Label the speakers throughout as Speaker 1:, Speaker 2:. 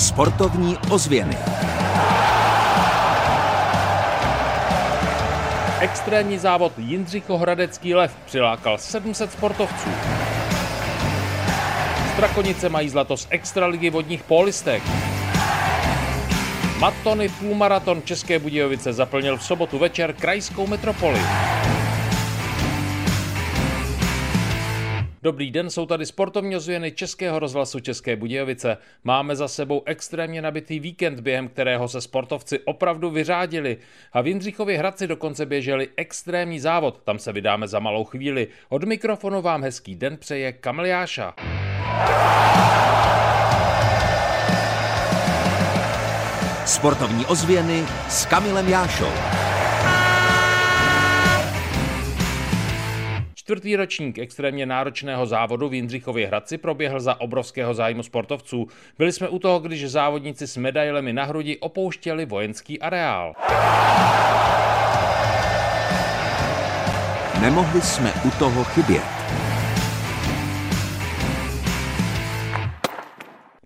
Speaker 1: Sportovní ozvěny.
Speaker 2: Extrémní závod Jindřichohradecký lev přilákal 700 sportovců. Strakonice mají zlato z extraligy vodních pólistek. Matony půlmaraton České Budějovice zaplnil v sobotu večer krajskou metropoli. Dobrý den, jsou tady sportovní ozvěny Českého rozhlasu České Budějovice. Máme za sebou extrémně nabitý víkend, během kterého se sportovci opravdu vyřádili. A v Jindřichově Hradci dokonce běželi extrémní závod, tam se vydáme za malou chvíli. Od mikrofonu vám hezký den přeje Kamiliáša.
Speaker 1: Sportovní ozvěny s Kamilem Jášou.
Speaker 2: Čtvrtý ročník extrémně náročného závodu v Jindřichově Hradci proběhl za obrovského zájmu sportovců. Byli jsme u toho, když závodníci s medailemi na hrudi opouštěli vojenský areál.
Speaker 1: Nemohli jsme u toho chybět.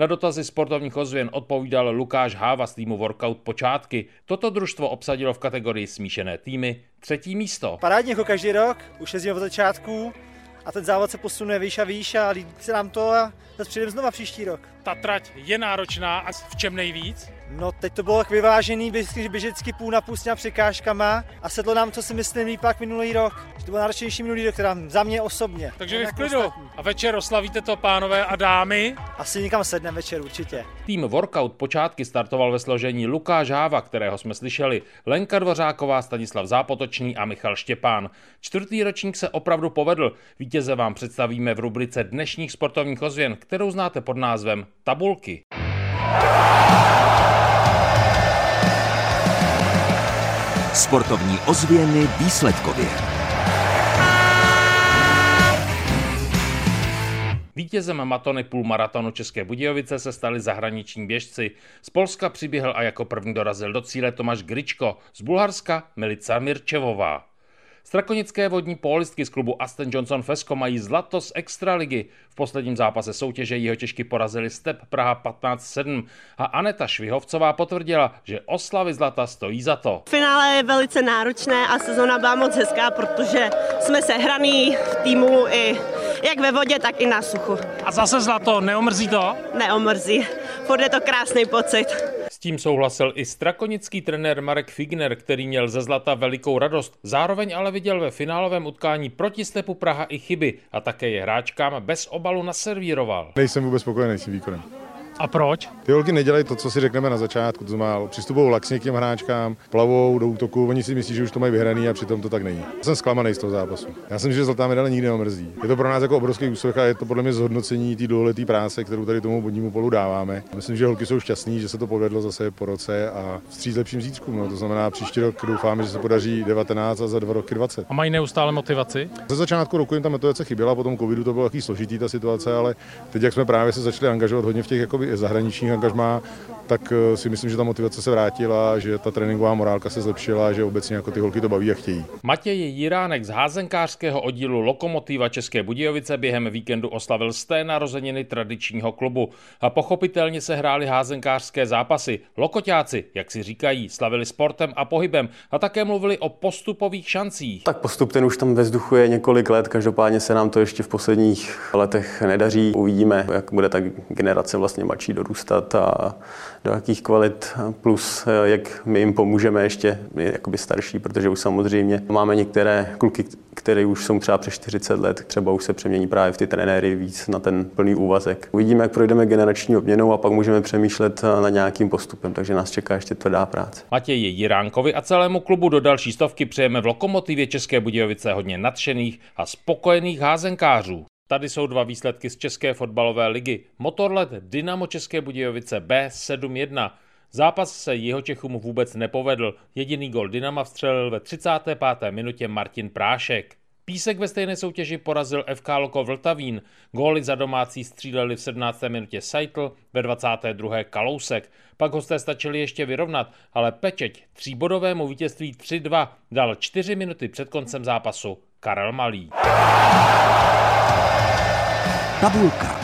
Speaker 2: Na dotazy sportovních ozvěn odpovídal Lukáš Háva z týmu Workout Počátky. Toto družstvo obsadilo v kategorii smíšené týmy třetí místo.
Speaker 3: Parádně jako každý rok, už jezdíme od začátku a ten závod se posunuje výš a výš a líbí se nám to a zase přijdeme znova příští rok.
Speaker 4: Ta trať je náročná a v čem nejvíc?
Speaker 3: No teď to bylo tak vyvážený, běžecky půl na půl s těma překážkama a sedlo nám to si myslím líp jak minulý rok. Že to bylo náročnější minulý rok, teda za mě osobně.
Speaker 4: Takže vy v klidu. A večer oslavíte to pánové a dámy?
Speaker 3: Asi někam sedneme večer určitě.
Speaker 2: Tým Workout počátky startoval ve složení Lukáš Háva, kterého jsme slyšeli, Lenka Dvořáková, Stanislav Zápotočný a Michal Štěpán. Čtvrtý ročník se opravdu povedl. Vítěze vám představíme v rubrice dnešních sportovních ozvěn, kterou znáte pod názvem Tabulky.
Speaker 1: Sportovní ozvěny výsledkově.
Speaker 2: Vítězem Matony půlmaratonu České Budějovice se stali zahraniční běžci. Z Polska přiběhl a jako první dorazil do cíle Tomáš Gričko, z Bulharska Milica Mirčevová. Strakonické vodní polistky z klubu Aston Johnson Fesko mají zlato z Extraligy. V posledním zápase soutěže jeho těžky porazili Step Praha 15-7 a Aneta Švihovcová potvrdila, že oslavy zlata stojí za to.
Speaker 5: Finále je velice náročné a sezona byla moc hezká, protože jsme se hraný v týmu i jak ve vodě, tak i na suchu.
Speaker 4: A zase zlato, neomrzí to?
Speaker 5: Neomrzí. Furt je to krásný pocit
Speaker 2: tím souhlasil i strakonický trenér Marek Figner, který měl ze zlata velikou radost. Zároveň ale viděl ve finálovém utkání proti Stepu Praha i chyby a také je hráčkám bez obalu naservíroval.
Speaker 6: Nejsem vůbec spokojený s výkonem.
Speaker 4: A proč?
Speaker 6: Ty holky nedělají to, co si řekneme na začátku. To znamená, přistupují laxně k těm hráčkám, plavou do útoku, oni si myslí, že už to mají vyhraný a přitom to tak není. Já jsem zklamaný z toho zápasu. Já jsem, že zlatá medaile nikdy neomrzí. Je to pro nás jako obrovský úspěch a je to podle mě zhodnocení té dlouholeté práce, kterou tady tomu vodnímu polu dáváme. Myslím, že holky jsou šťastní, že se to povedlo zase po roce a vstříc lepším zítřkům. No. To znamená, příští rok doufáme, že se podaří 19 a za dva roky 20.
Speaker 4: A mají neustále motivaci?
Speaker 6: Ze začátku roku jim ta motivace chyběla, potom covidu to bylo taky složitý ta situace, ale teď, jak jsme právě se začali angažovat hodně v těch jakoby, zahraničních angažmá, tak eh, si myslím, že ta motivace se vrátila, že ta tréninková morálka se zlepšila, že obecně jako ty holky to baví a chtějí.
Speaker 2: Matěj Jiránek z házenkářského oddílu Lokomotiva České Budějovice během víkendu oslavil sté narozeniny tradičního klubu a pochopitelně se hrály házenkářské zápasy. Lokoťáci, jak si říkají, slavili sportem a pohybem a také mluvili o postupových šancích.
Speaker 7: Tak postup ten už tam ve vzduchu je několik let, každopádně se nám to ještě v posledních letech nedaří. Uvidíme, jak bude ta generace vlastně mladší dorůstat a do jakých kvalit, plus jak my jim pomůžeme ještě jakoby starší, protože už samozřejmě máme některé kluky, které už jsou třeba přes 40 let, třeba už se přemění právě v ty trenéry víc na ten plný úvazek. Uvidíme, jak projdeme generační obměnou a pak můžeme přemýšlet na nějakým postupem, takže nás čeká ještě tvrdá práce.
Speaker 2: Matěji Jiránkovi a celému klubu do další stovky přejeme v Lokomotivě České Budějovice hodně nadšených a spokojených házenkářů. Tady jsou dva výsledky z České fotbalové ligy. Motorlet Dynamo České Budějovice B7-1. Zápas se jeho Čechům vůbec nepovedl. Jediný gol Dynama vstřelil ve 35. minutě Martin Prášek. Písek ve stejné soutěži porazil FK Loko Vltavín. Góly za domácí stříleli v 17. minutě Seitl, ve 22. Kalousek. Pak hosté stačili ještě vyrovnat, ale Pečeť tříbodovému vítězství 3-2 dal 4 minuty před koncem zápasu Karel Malý.
Speaker 1: Tabulka.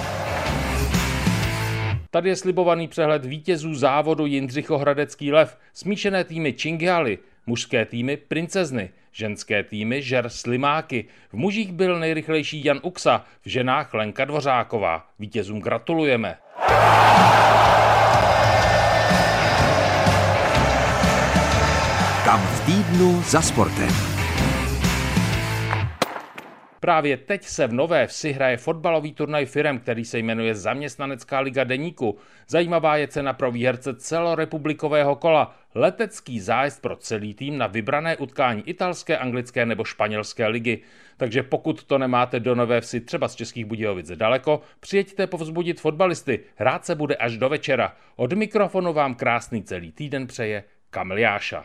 Speaker 2: Tady je slibovaný přehled vítězů závodu Jindřichohradecký lev, smíšené týmy Čingialy, mužské týmy Princezny, ženské týmy Žer Slimáky. V mužích byl nejrychlejší Jan Uksa, v ženách Lenka Dvořáková. Vítězům gratulujeme.
Speaker 1: Kam v týdnu za sportem.
Speaker 2: Právě teď se v Nové Vsi hraje fotbalový turnaj firem, který se jmenuje Zaměstnanecká liga deníku. Zajímavá je cena pro výherce celorepublikového kola. Letecký zájezd pro celý tým na vybrané utkání italské, anglické nebo španělské ligy. Takže pokud to nemáte do Nové Vsi třeba z Českých Budějovic daleko, přijeďte povzbudit fotbalisty. Hrát se bude až do večera. Od mikrofonu vám krásný celý týden přeje Kamil Jáša.